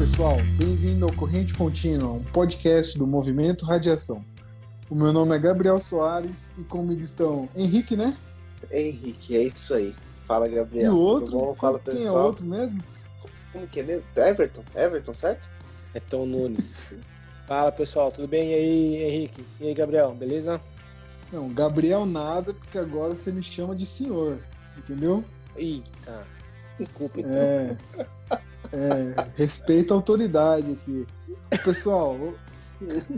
pessoal, bem-vindo ao Corrente Contínua, um podcast do Movimento Radiação. O meu nome é Gabriel Soares e comigo estão Henrique, né? Henrique, é isso aí. Fala, Gabriel. E o outro? Bom? Fala, Quem pessoal. é o outro mesmo? Como que é mesmo? Everton? Everton, certo? É Tom Nunes. Fala pessoal, tudo bem? E aí, Henrique? E aí, Gabriel, beleza? Não, Gabriel nada, porque agora você me chama de senhor, entendeu? Eita, desculpa então. É, é respeita a autoridade aqui. Pessoal,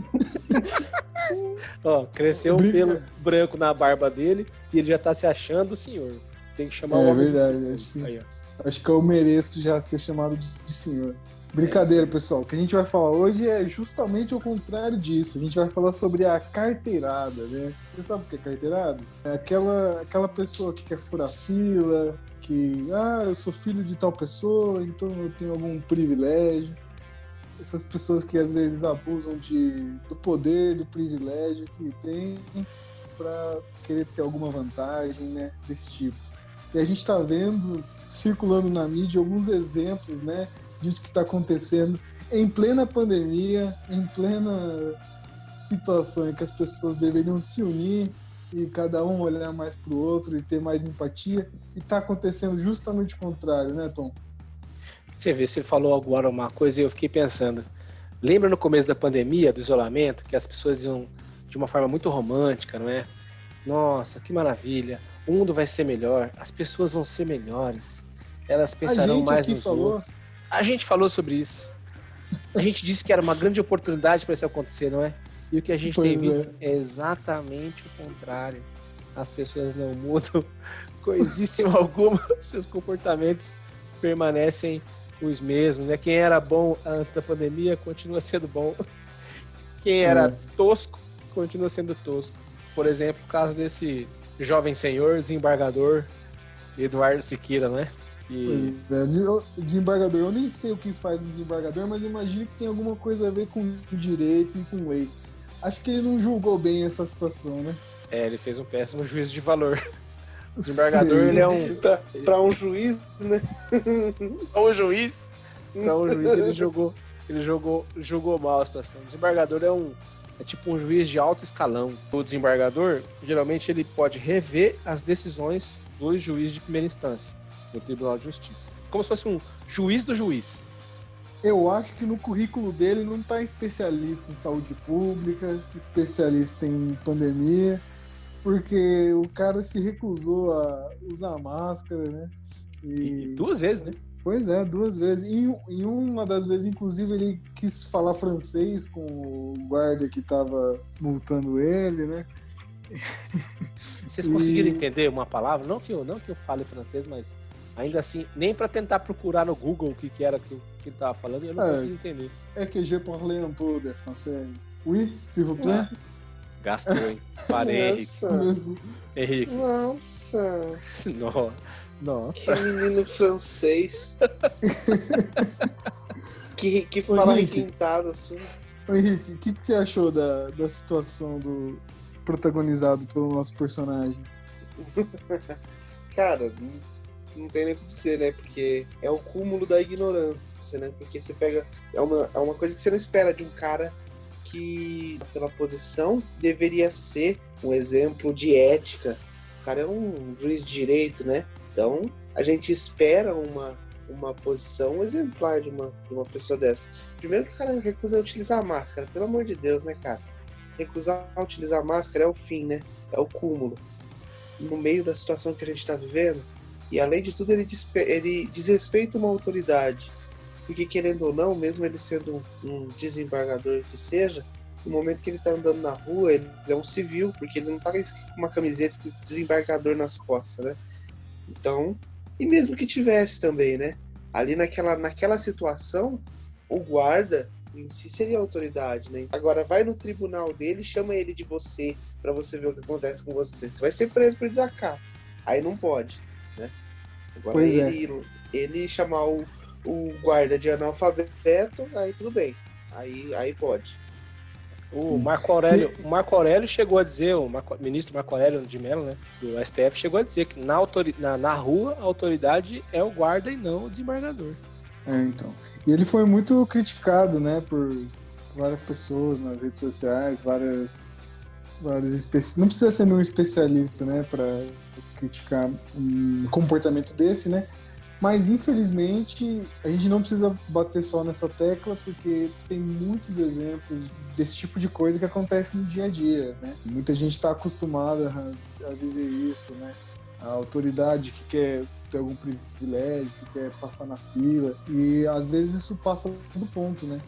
Ó, cresceu um pelo branco na barba dele e ele já tá se achando o senhor. Tem que chamar É o homem de verdade, acho que- Aí, acho que eu mereço já ser chamado de senhor. Brincadeira, pessoal. O que a gente vai falar hoje é justamente o contrário disso. A gente vai falar sobre a carteirada, né? Você sabe o que é carteirada? É aquela, aquela pessoa que quer furar fila, que, ah, eu sou filho de tal pessoa, então eu tenho algum privilégio. Essas pessoas que às vezes abusam de, do poder, do privilégio que tem para querer ter alguma vantagem, né? Desse tipo. E a gente está vendo, circulando na mídia, alguns exemplos, né? Disso que está acontecendo em plena pandemia, em plena situação em que as pessoas deveriam se unir e cada um olhar mais para o outro e ter mais empatia. E está acontecendo justamente o contrário, né, Tom? Você vê, você falou agora uma coisa e eu fiquei pensando. Lembra no começo da pandemia, do isolamento, que as pessoas diziam de uma forma muito romântica, não é? Nossa, que maravilha. O mundo vai ser melhor, as pessoas vão ser melhores. Elas pensarão mais nos falou, outros. A gente falou sobre isso. A gente disse que era uma grande oportunidade para isso acontecer, não é? E o que a gente tem Pois é. visto é exatamente o contrário. As pessoas não mudam coisíssima alguma, seus comportamentos permanecem os mesmos, né? Quem era bom antes da pandemia continua sendo bom. Quem era É. tosco continua sendo tosco. Por exemplo, o caso desse jovem senhor desembargador Eduardo Siqueira, né? Que Pois é, des- desembargador, eu nem sei o que faz um desembargador, mas imagino que tem alguma coisa a ver com direito e com lei. Acho que ele não julgou bem essa situação, né? é, ele fez um péssimo juízo de valor. O desembargador, ele é um, Pra, pra um juiz, né? um juiz. Para um juiz, ele jogou, ele jogou, jogou mal a situação. O desembargador é um é tipo um juiz de alto escalão. O desembargador, geralmente, ele pode rever as decisões dos juízes de primeira instância no Tribunal de Justiça. Como se fosse um juiz do juiz. Eu acho que no currículo dele não tá especialista em saúde pública, especialista em pandemia, porque o cara se recusou a usar máscara, né? E, e duas vezes, né? Pois é, duas vezes. E em uma das vezes, inclusive, ele quis falar francês com o guarda que tava multando ele, né? Vocês E- conseguiram entender uma palavra? Não que eu, não que eu fale francês, mas ainda assim, nem para tentar procurar no Google o que, que era que, que ele tava falando, eu não É. consegui entender. É que je parle un peu de français. Oui, s'il vous plaît. Gastou, hein? Parei, Henrique. Nossa, Mesmo. Henrique. nossa, No- Nossa. que menino francês. que, que fala Henrique. requintado assim. Ô, Henrique, o que, que você achou da, da situação do protagonizado pelo nosso personagem? Cara, não, tem nem o que dizer, né? Porque é o cúmulo da ignorância, né? Porque você pega. É uma, é uma coisa que você não espera de um cara que, pela posição, deveria ser um exemplo de ética. O cara é um juiz de direito, né? Então, a gente espera uma, uma posição exemplar de uma, de uma pessoa dessa. Primeiro que o cara recusa utilizar máscara, pelo amor de Deus, né, cara? Recusar utilizar máscara é o fim, né? É o cúmulo no meio da situação que a gente está vivendo. E além de tudo, ele, ele desrespeita uma autoridade. Porque, querendo ou não, mesmo ele sendo um, desembargador que seja, no momento que ele está andando na rua, ele é um civil, porque ele não está com uma camiseta escrito desembargador nas costas, né? Então, e mesmo que tivesse também, né? Ali naquela, naquela situação, o guarda em si seria autoridade, né? Agora vai no tribunal dele, chama ele de você, para você ver o que acontece com você. Você vai ser preso por desacato. Aí não pode, né? Agora Pois é. ele, ele chamar o, o guarda de analfabeto, aí tudo bem. Aí, aí pode. O. Marco Aurélio, o Marco Aurélio chegou a dizer, o Marco- ministro Marco Aurélio de Mello, né, do STF, chegou a dizer que na, autori- na, na rua a autoridade é o guarda e não o desembargador. É, então. E ele foi muito criticado, né, por várias pessoas nas redes sociais, várias vários especi... não precisa ser um especialista, né, para criticar um comportamento desse, né? Mas infelizmente a gente não precisa bater só nessa tecla porque tem muitos exemplos desse tipo de coisa que acontece no dia a dia, né? Muita gente está acostumada a, viver isso, né? A autoridade que quer ter algum privilégio, que quer passar na fila e às vezes isso passa do ponto, né?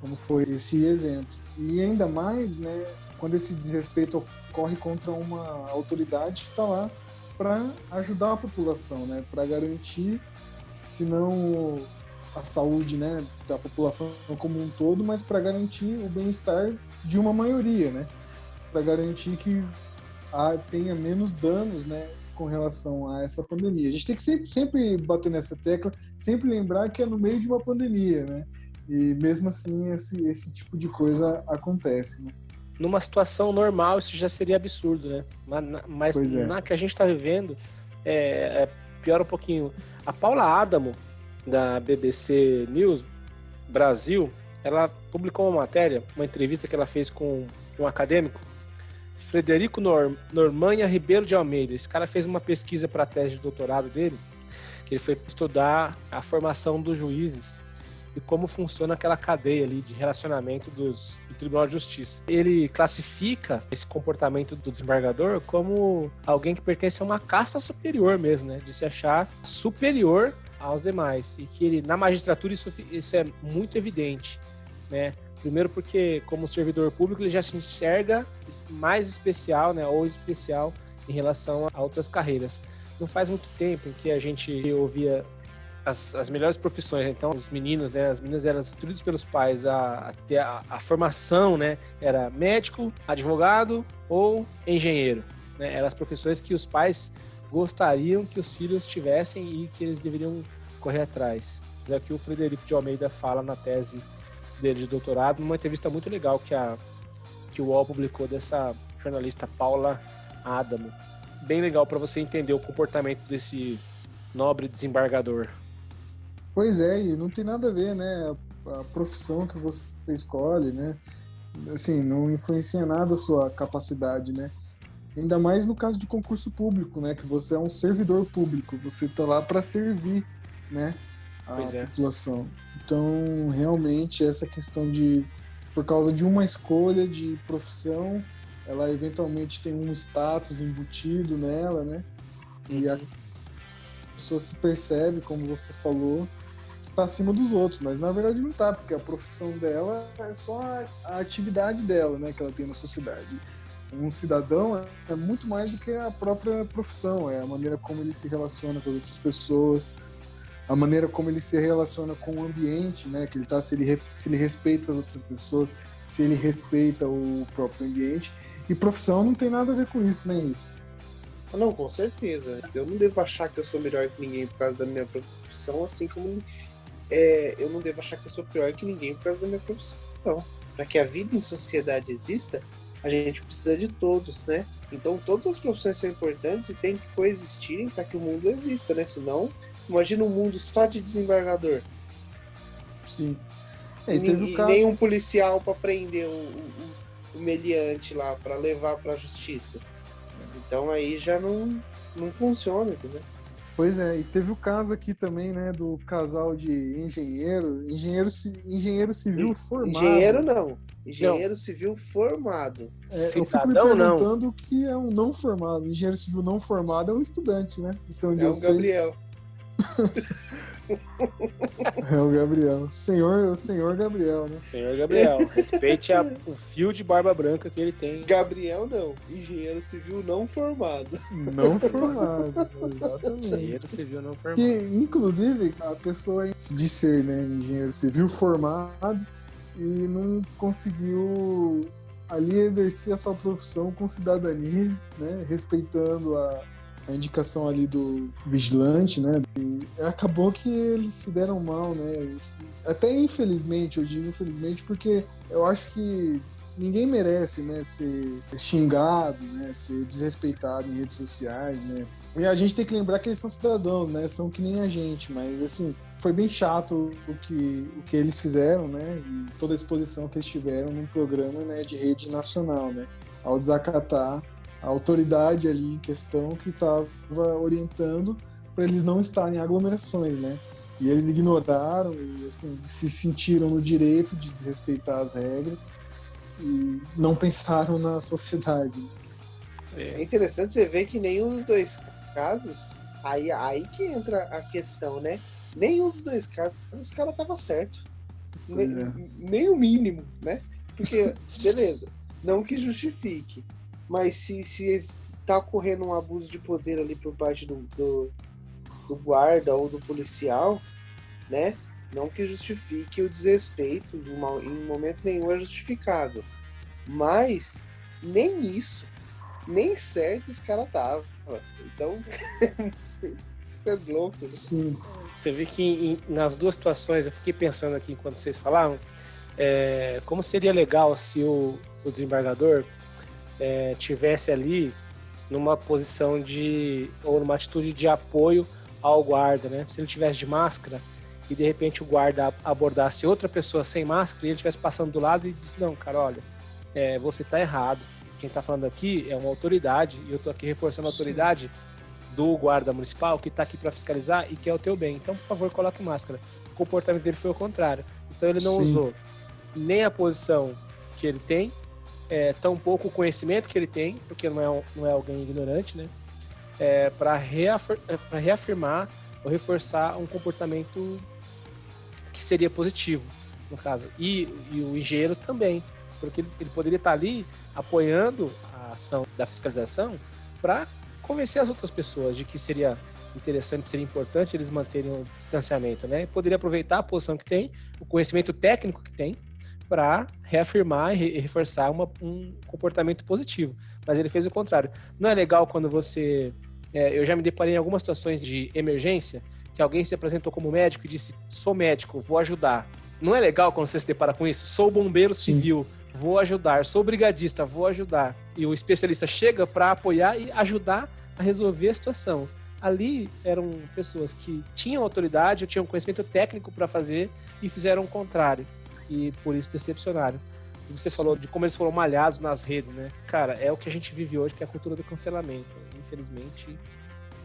Como foi esse exemplo. E ainda mais, né? Quando esse desrespeito ocorre contra uma autoridade que está lá para ajudar a população, né? Para garantir, se não a saúde, né, da população como um todo, mas para garantir o bem-estar de uma maioria, né? Para garantir que a, tenha menos danos, né, com relação a essa pandemia. A gente tem que sempre, sempre bater nessa tecla, sempre lembrar que é no meio de uma pandemia, né? E mesmo assim esse, esse tipo de coisa acontece, né? Numa situação normal isso já seria absurdo, né? Mas, mas é. na que a gente está vivendo é, é, pior um pouquinho. A Paula Adamo da BBC News Brasil, ela publicou uma matéria, uma entrevista que ela fez com um acadêmico, Frederico Nor Normanha Ribeiro de Almeida. Esse cara fez uma pesquisa para a tese de doutorado dele, que ele foi estudar a formação dos juízes e como funciona aquela cadeia ali de relacionamento dos, do Tribunal de Justiça. Ele classifica esse comportamento do desembargador como alguém que pertence a uma casta superior mesmo, né? De se achar superior aos demais. E que ele, na magistratura isso, isso é muito evidente, né? Primeiro porque, como servidor público, ele já se enxerga mais especial, né? Ou especial em relação a outras carreiras. Não faz muito tempo em que a gente ouvia as, as melhores profissões. Né? Então, os meninos, né, as meninas eram instruídos pelos pais a, a a, a, formação, né, era médico, advogado ou engenheiro. Né? Eram as profissões que os pais gostariam que os filhos tivessem e que eles deveriam correr atrás. É que o Frederico de Almeida fala na tese dele de doutorado, numa entrevista muito legal que, a, que o UOL publicou dessa jornalista Paula Adamo. Bem legal para você entender o comportamento desse nobre desembargador. Pois é, e não tem nada a ver, né? A profissão que você escolhe, né? Assim, não influencia nada a sua capacidade, né? Ainda mais no caso de concurso público, né? Que você é um servidor público, você está lá para servir, né? A é. população. Então, realmente, essa questão de, por causa de uma escolha de profissão, ela eventualmente tem um status embutido nela, né? E a uhum. pessoa se percebe, como você falou, tá acima dos outros, mas na verdade não tá, porque a profissão dela é só a, atividade dela, né, que ela tem na sociedade. Um cidadão é muito mais do que a própria profissão, é a maneira como ele se relaciona com as outras pessoas, a maneira como ele se relaciona com o ambiente, né, que ele tá se ele, se ele respeita as outras pessoas, se ele respeita o próprio ambiente. E profissão não tem nada a ver com isso, né, Henrique? Não, com certeza. Eu não devo achar que eu sou melhor que ninguém por causa da minha profissão, assim como é, eu não devo achar que eu sou pior que ninguém por causa da minha profissão. Para que a vida em sociedade exista, a gente precisa de todos, né? Então todas as profissões são importantes e tem que coexistirem para que o mundo exista, né? Senão, imagina um mundo só de desembargador. Sim. É, e, e caso... nem um policial para prender o, o, o meliante lá, para levar para a justiça. Então aí já não, não funciona, entendeu? Pois é, e teve o caso aqui também, né, do casal de engenheiro, engenheiro, engenheiro civil formado. Engenheiro não, engenheiro não. civil formado. É, eu fico me perguntando não. o que é um não formado. Engenheiro civil não formado é um estudante, né? Então, é o Gabriel. É o Gabriel. Senhor, o senhor Gabriel, né? Senhor Gabriel. Respeite a, o fio de barba branca que ele tem. Gabriel não. Engenheiro civil não formado. Não formado, exatamente. Engenheiro civil não formado. E, inclusive, a pessoa de ser né, engenheiro civil formado e não conseguiu ali exercer a sua profissão com cidadania, né? Respeitando a a indicação ali do vigilante, né? E acabou que eles se deram mal, né? Até infelizmente, eu digo infelizmente, porque eu acho que ninguém merece, né, ser xingado, né, ser desrespeitado em redes sociais, né? E a gente tem que lembrar que eles são cidadãos, né? São que nem a gente, mas assim, foi bem chato o que, o que eles fizeram, né? E toda a exposição que eles tiveram num programa né, de rede nacional, né? Ao desacatar a autoridade ali em questão que estava orientando para eles não estarem em aglomerações, né? E eles ignoraram e assim, se sentiram no direito de desrespeitar as regras e não pensaram na sociedade. É interessante você ver que nenhum dos dois casos, aí, aí que entra a questão, né? Nenhum dos dois casos, os cara tava certo. Nem, é. nem o mínimo, né? Porque, beleza, não que justifique, mas se, se está ocorrendo um abuso de poder ali por parte do, do, do guarda ou do policial, né? Não que justifique o desrespeito, em momento nenhum é justificável. Mas nem isso, nem certo os caras estavam. Então, isso é louco. Né? Sim. Você vê que em, nas duas situações, eu fiquei pensando aqui enquanto vocês falavam, é, como seria legal se o, o desembargador é, tivesse ali numa posição de ou numa atitude de apoio ao guarda, né? Se ele tivesse de máscara e de repente o guarda abordasse outra pessoa sem máscara e ele estivesse passando do lado e disse não, cara, olha, é, você está errado. Quem está falando aqui é uma autoridade e eu estou aqui reforçando a autoridade do guarda municipal que está aqui para fiscalizar e que é o teu bem. Então, por favor, coloque máscara. O comportamento dele foi o contrário. Então ele não Sim. usou nem a posição que ele tem é, pouco o conhecimento que ele tem, porque não é, não é alguém ignorante, né? É, para reafir, é, reafirmar ou reforçar um comportamento que seria positivo, no caso. E, e o engenheiro também, porque ele, ele poderia estar ali apoiando a ação da fiscalização para convencer as outras pessoas de que seria interessante, seria importante eles manterem o distanciamento, né? Poderia aproveitar a posição que tem, o conhecimento técnico que tem, para reafirmar e reforçar uma, um comportamento positivo. Mas ele fez o contrário. Não é legal quando você. É, eu já me deparei em algumas situações de emergência que alguém se apresentou como médico e disse: Sou médico, vou ajudar. Não é legal quando você se depara com isso? Sou bombeiro Sim. civil, vou ajudar. Sou brigadista, vou ajudar. E o especialista chega para apoiar e ajudar a resolver a situação. Ali eram pessoas que tinham autoridade, tinham conhecimento técnico para fazer e fizeram o contrário e por isso decepcionaram. E você Sim. falou de como eles foram malhados nas redes, né? Cara, é o que a gente vive hoje, que é a cultura do cancelamento. Infelizmente,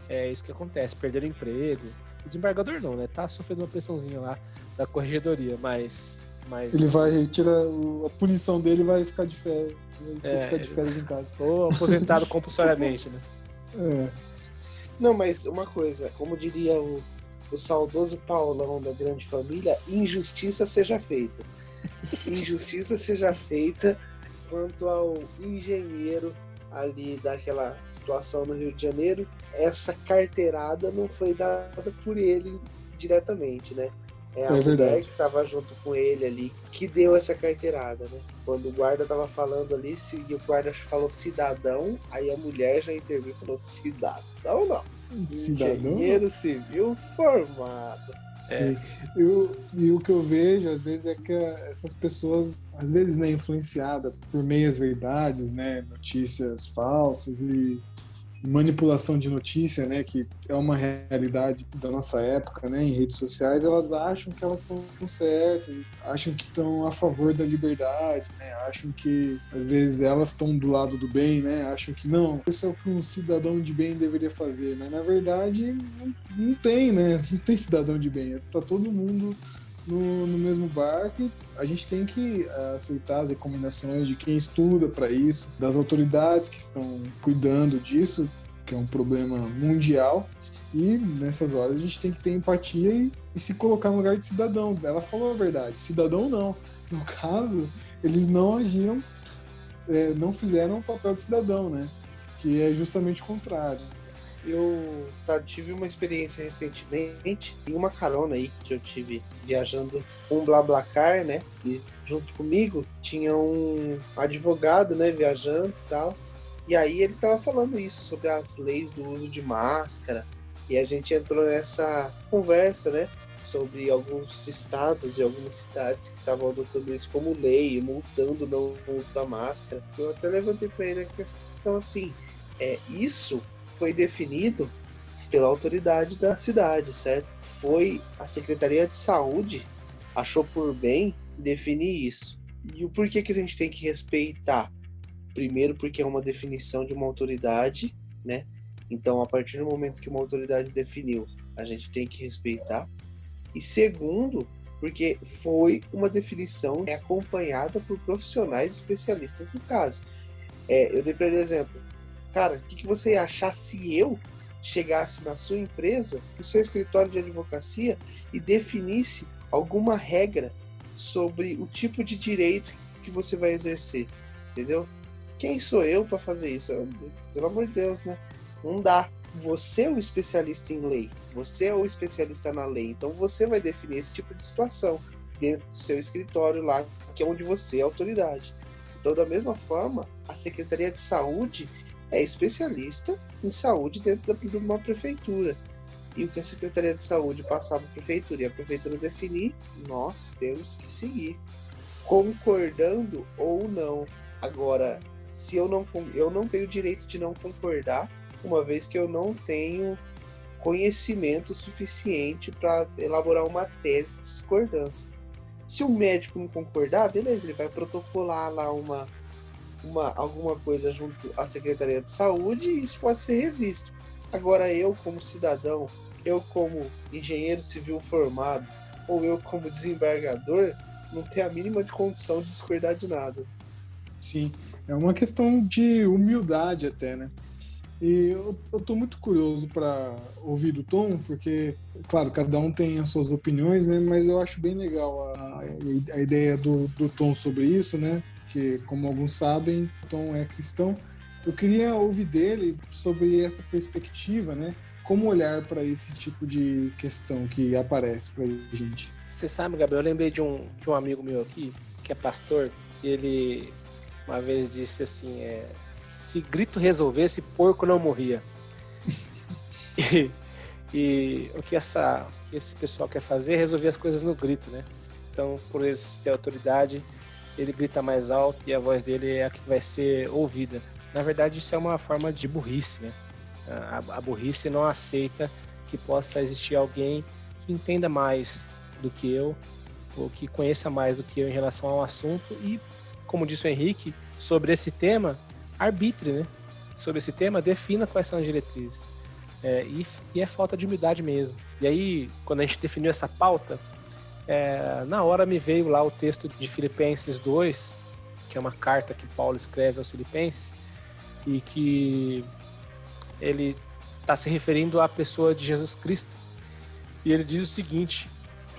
é isso que acontece. Perderam emprego. O desembargador não, né? Tá sofrendo uma pressãozinha lá da corregedoria, mas. mas... Ele vai tirar. A punição dele vai ficar de férias. Vai é, ficar de férias em casa. Ou aposentado compulsoriamente, né? É. Não, mas uma coisa, como diria o, o saudoso Paulão da grande família, injustiça seja feita. injustiça seja feita quanto ao engenheiro ali daquela situação no Rio de Janeiro. Essa carteirada não foi dada por ele diretamente, né? É a é mulher verdade. que estava junto com ele ali que deu essa carteirada, né? Quando o guarda estava falando ali, o guarda falou cidadão, aí a mulher já interviu e falou cidadão não. Cidadão? Engenheiro civil formado. É. Eu, e o que eu vejo, às vezes, é que essas pessoas, às vezes, né, influenciadas por meias verdades, né, notícias falsas e manipulação de notícia, né, que é uma realidade da nossa época, né, em redes sociais, elas acham que elas estão certas, acham que estão a favor da liberdade, né, acham que às vezes elas estão do lado do bem, né, acham que não, isso é o que um cidadão de bem deveria fazer, mas na verdade não, não tem, né, não tem cidadão de bem, tá todo mundo no, no, mesmo barco. A gente tem que uh, aceitar as recomendações de quem estuda para isso, das autoridades que estão cuidando disso, que é um problema mundial. E nessas horas a gente tem que ter empatia e, e se colocar no lugar de cidadão. Ela falou a verdade, cidadão não. No caso, eles não agiram, é, não fizeram o papel de cidadão, né? Que é justamente o contrário. Eu tá, tive uma experiência recentemente em uma carona aí que eu tive viajando com um BlaBlaCar, né? E junto comigo tinha um advogado, né? Viajando e tal. E aí ele tava falando isso sobre as leis do uso de máscara. E a gente entrou nessa conversa, né? Sobre alguns estados e algumas cidades que estavam adotando isso como lei, multando o uso da máscara. Eu até levantei para ele a questão assim: é, isso foi definido pela autoridade da cidade, certo? Foi a Secretaria de Saúde achou por bem definir isso. E o porquê que a gente tem que respeitar? Primeiro, porque é uma definição de uma autoridade, né? Então, a partir do momento que uma autoridade definiu, a gente tem que respeitar. E segundo, porque foi uma definição acompanhada por profissionais especialistas no caso. É, eu dei para exemplo. Cara, o que, que você ia achar se eu chegasse na sua empresa, no seu escritório de advocacia e definisse alguma regra sobre o tipo de direito que você vai exercer, entendeu? Quem sou eu para fazer isso? Pelo amor de Deus, né? Não dá. Você é o especialista em lei, você é o especialista na lei, então você vai definir esse tipo de situação dentro do seu escritório lá, que é onde você é autoridade. Então, da mesma forma, a Secretaria de Saúde é especialista em saúde dentro de uma prefeitura. E o que a Secretaria de Saúde passar para a prefeitura e a prefeitura definir, nós temos que seguir, concordando ou não. Agora, se eu não eu não tenho direito de não concordar, uma vez que eu não tenho conhecimento suficiente para elaborar uma tese de discordância. Se o médico não concordar, beleza, ele vai protocolar lá uma uma, alguma coisa junto à Secretaria de Saúde e isso pode ser revisto. Agora, eu, como cidadão, eu, como engenheiro civil formado, ou eu, como desembargador, não tenho a mínima condição de discordar de nada. Sim, é uma questão de humildade até, né? E eu, tô muito curioso para ouvir do Tom, porque, claro, cada um tem as suas opiniões, né? Mas eu acho bem legal a, a ideia do, do Tom sobre isso, né? Porque, como alguns sabem, Tom é cristão. Eu queria ouvir dele sobre essa perspectiva, né? Como olhar para esse tipo de questão que aparece para a gente. Você sabe, Gabriel, eu lembrei de um, de um amigo meu aqui, que é pastor, e ele uma vez disse assim: é, se grito resolvesse, porco não morria. e, e, o que essa, esse pessoal quer fazer é resolver as coisas no grito, né? Então, por eles ter autoridade, ele grita mais alto e a voz dele é a que vai ser ouvida. Na verdade, isso é uma forma de burrice, né? A, a burrice não aceita que possa existir alguém que entenda mais do que eu, ou que conheça mais do que eu em relação ao assunto e, como disse o Henrique, sobre esse tema, arbitre, né? Sobre esse tema, defina quais são as diretrizes. É, e, e é falta de humildade mesmo. E aí, quando a gente definiu essa pauta, é, na hora me veio lá o texto de Filipenses 2, que é uma carta que Paulo escreve aos Filipenses, e que ele está se referindo à pessoa de Jesus Cristo. E ele diz o seguinte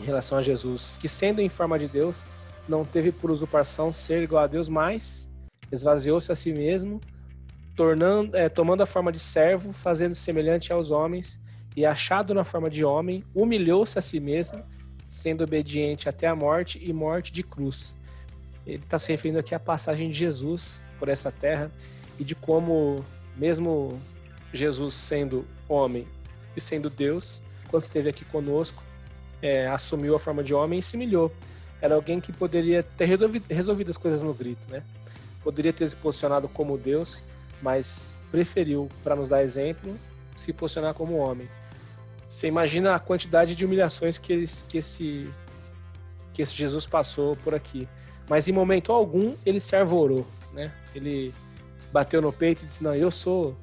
em relação a Jesus: que sendo em forma de Deus, não teve por usurpação ser igual a Deus, mas esvaziou-se a si mesmo, tornando, é, tomando a forma de servo, fazendo semelhante aos homens, e achado na forma de homem, humilhou-se a si mesmo sendo obediente até a morte e morte de cruz. Ele está se referindo aqui à passagem de Jesus por essa terra e de como, mesmo Jesus sendo homem e sendo Deus, quando esteve aqui conosco, é, assumiu a forma de homem e se humilhou. Era alguém que poderia ter resolvido, resolvido as coisas no grito, né? Poderia ter se posicionado como Deus, mas preferiu, para nos dar exemplo, se posicionar como homem. Você imagina a quantidade de humilhações que, eles, que, esse, que esse Jesus passou por aqui. Mas em momento algum ele se arvorou, né? Ele bateu no peito e disse: Não, eu sou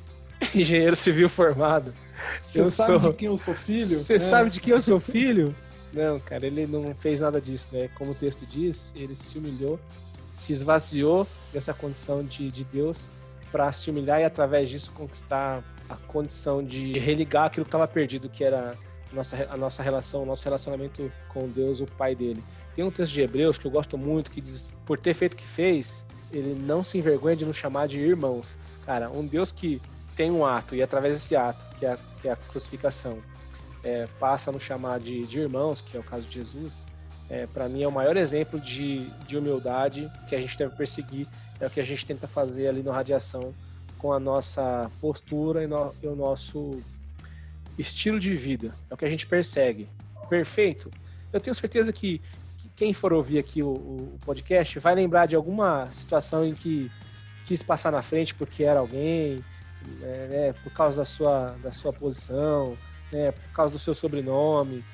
engenheiro civil formado. Você sabe sou... de quem eu sou filho? Você é. sabe de quem eu sou filho? Não, cara, ele não fez nada disso, né? Como o texto diz, ele se humilhou, se esvaziou dessa condição de, de Deus para se humilhar e através disso conquistar a condição de religar aquilo que estava perdido, que era a nossa, a nossa relação, o nosso relacionamento com Deus, o Pai dele. Tem um texto de Hebreus que eu gosto muito que diz: por ter feito o que fez, ele não se envergonha de nos chamar de irmãos. Cara, um Deus que tem um ato e através desse ato, que é a, que é a crucificação, é, passa a nos chamar de, de irmãos, que é o caso de Jesus. É, para mim é o maior exemplo de, de humildade que a gente deve perseguir, é o que a gente tenta fazer ali no Radiação com a nossa postura e, no, e o nosso estilo de vida. É o que a gente persegue. Perfeito? Eu tenho certeza que, que quem for ouvir aqui o, o, podcast vai lembrar de alguma situação em que quis passar na frente porque era alguém, né, por causa da sua, da sua posição, né, por causa do seu sobrenome,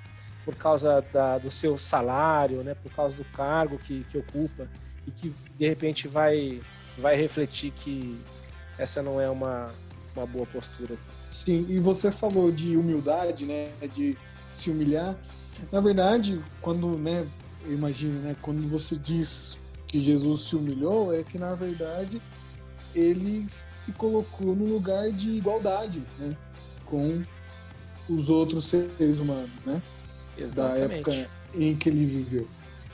por causa da, do seu salário, né, por causa do cargo que, que ocupa e que de repente vai, vai refletir que essa não é uma, uma boa postura. Sim, e você falou de humildade, né, de se humilhar. Na verdade, quando, né, eu imagino, né, quando você diz que Jesus se humilhou, é que na verdade ele se colocou no lugar de igualdade, né, com os outros seres humanos, né, Exatamente. da época em que ele viveu.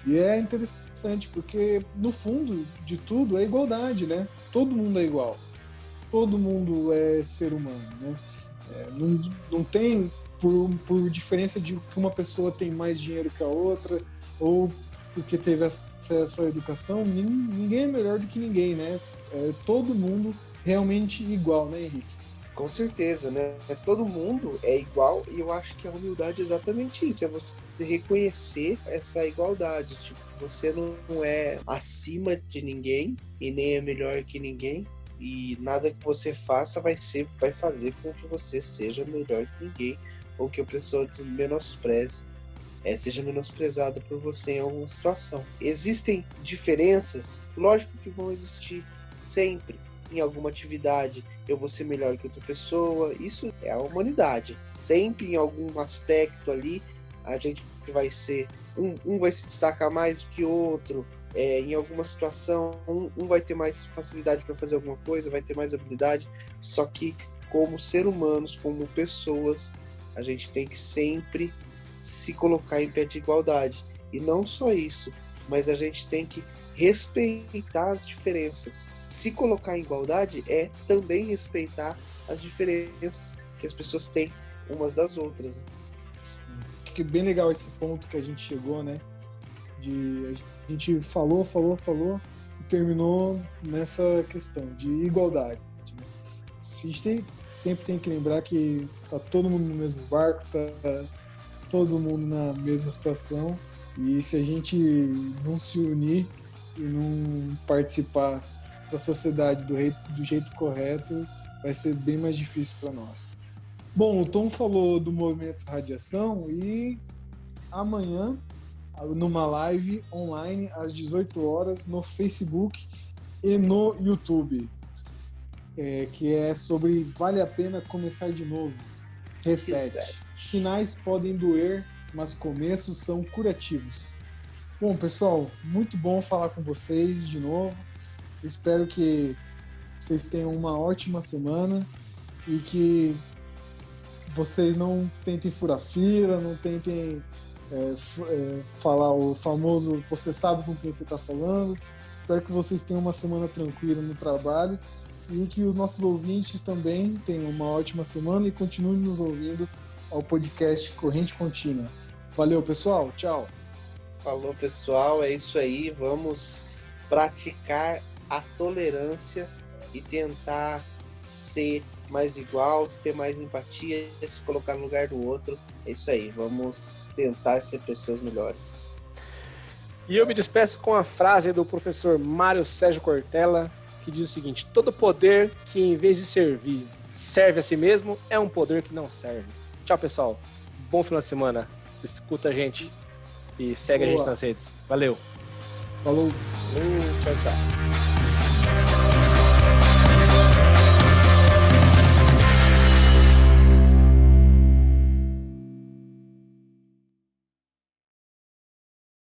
E é interessante porque no fundo de tudo é igualdade, né? Todo mundo é igual. Todo mundo é ser humano, né? É, não, não tem por, por diferença de que uma pessoa tem mais dinheiro que a outra ou porque teve acesso à educação, ninguém é melhor do que ninguém, né? É todo mundo realmente igual, né, Henrique? Com certeza, né? Todo mundo é igual e eu acho que a humildade é exatamente isso, é você reconhecer essa igualdade. Tipo, você não é acima de ninguém e nem é melhor que ninguém e nada que você faça vai ser vai fazer com que você seja melhor que ninguém ou que a pessoa menospreze é, seja menosprezada por você em alguma situação. Existem diferenças, lógico que vão existir sempre em alguma atividade. Eu vou ser melhor que outra pessoa. Isso é a humanidade. Sempre em algum aspecto ali a gente vai ser um, um vai se destacar mais do que outro. É, em alguma situação, um, um vai ter mais facilidade para fazer alguma coisa, vai ter mais habilidade. Só que como ser humanos, como pessoas, a gente tem que sempre se colocar em pé de igualdade. E não só isso, mas a gente tem que respeitar as diferenças. Se colocar em igualdade é também respeitar as diferenças que as pessoas têm umas das outras. Acho que é bem legal esse ponto que a gente chegou, né? De a gente falou, falou, falou e terminou nessa questão de igualdade. Né? A gente tem, sempre tem que lembrar que tá todo mundo no mesmo barco, tá todo mundo na mesma situação. E se a gente não se unir e não participar da sociedade do, rei, do jeito correto, vai ser bem mais difícil para nós. Bom, o Tom falou do movimento Radiação e amanhã, numa live online às 18 horas no Facebook e no YouTube, é, que é sobre vale a pena começar de novo. Reset. Reset. Finais podem doer, mas começos são curativos. Bom, pessoal, muito bom falar com vocês de novo. Espero que vocês tenham uma ótima semana e que vocês não tentem furar fila, não tentem é, é, falar o famoso você sabe com quem você está falando. Espero que vocês tenham uma semana tranquila no trabalho e que os nossos ouvintes também tenham uma ótima semana e continuem nos ouvindo ao podcast Corrente Contínua. Valeu, pessoal. Tchau. Falou, pessoal. É isso aí. Vamos praticar a tolerância e tentar ser mais igual, ter mais empatia, se colocar no lugar do outro. É isso aí. Vamos tentar ser pessoas melhores. E eu me despeço com a frase do professor Mário Sérgio Cortella, que diz o seguinte: todo poder que, em vez de servir, serve a si mesmo, é um poder que não serve. Tchau, pessoal. Bom final de semana. Escuta a gente e segue Boa. a gente nas redes. Valeu. Falou. Tchau, tchau.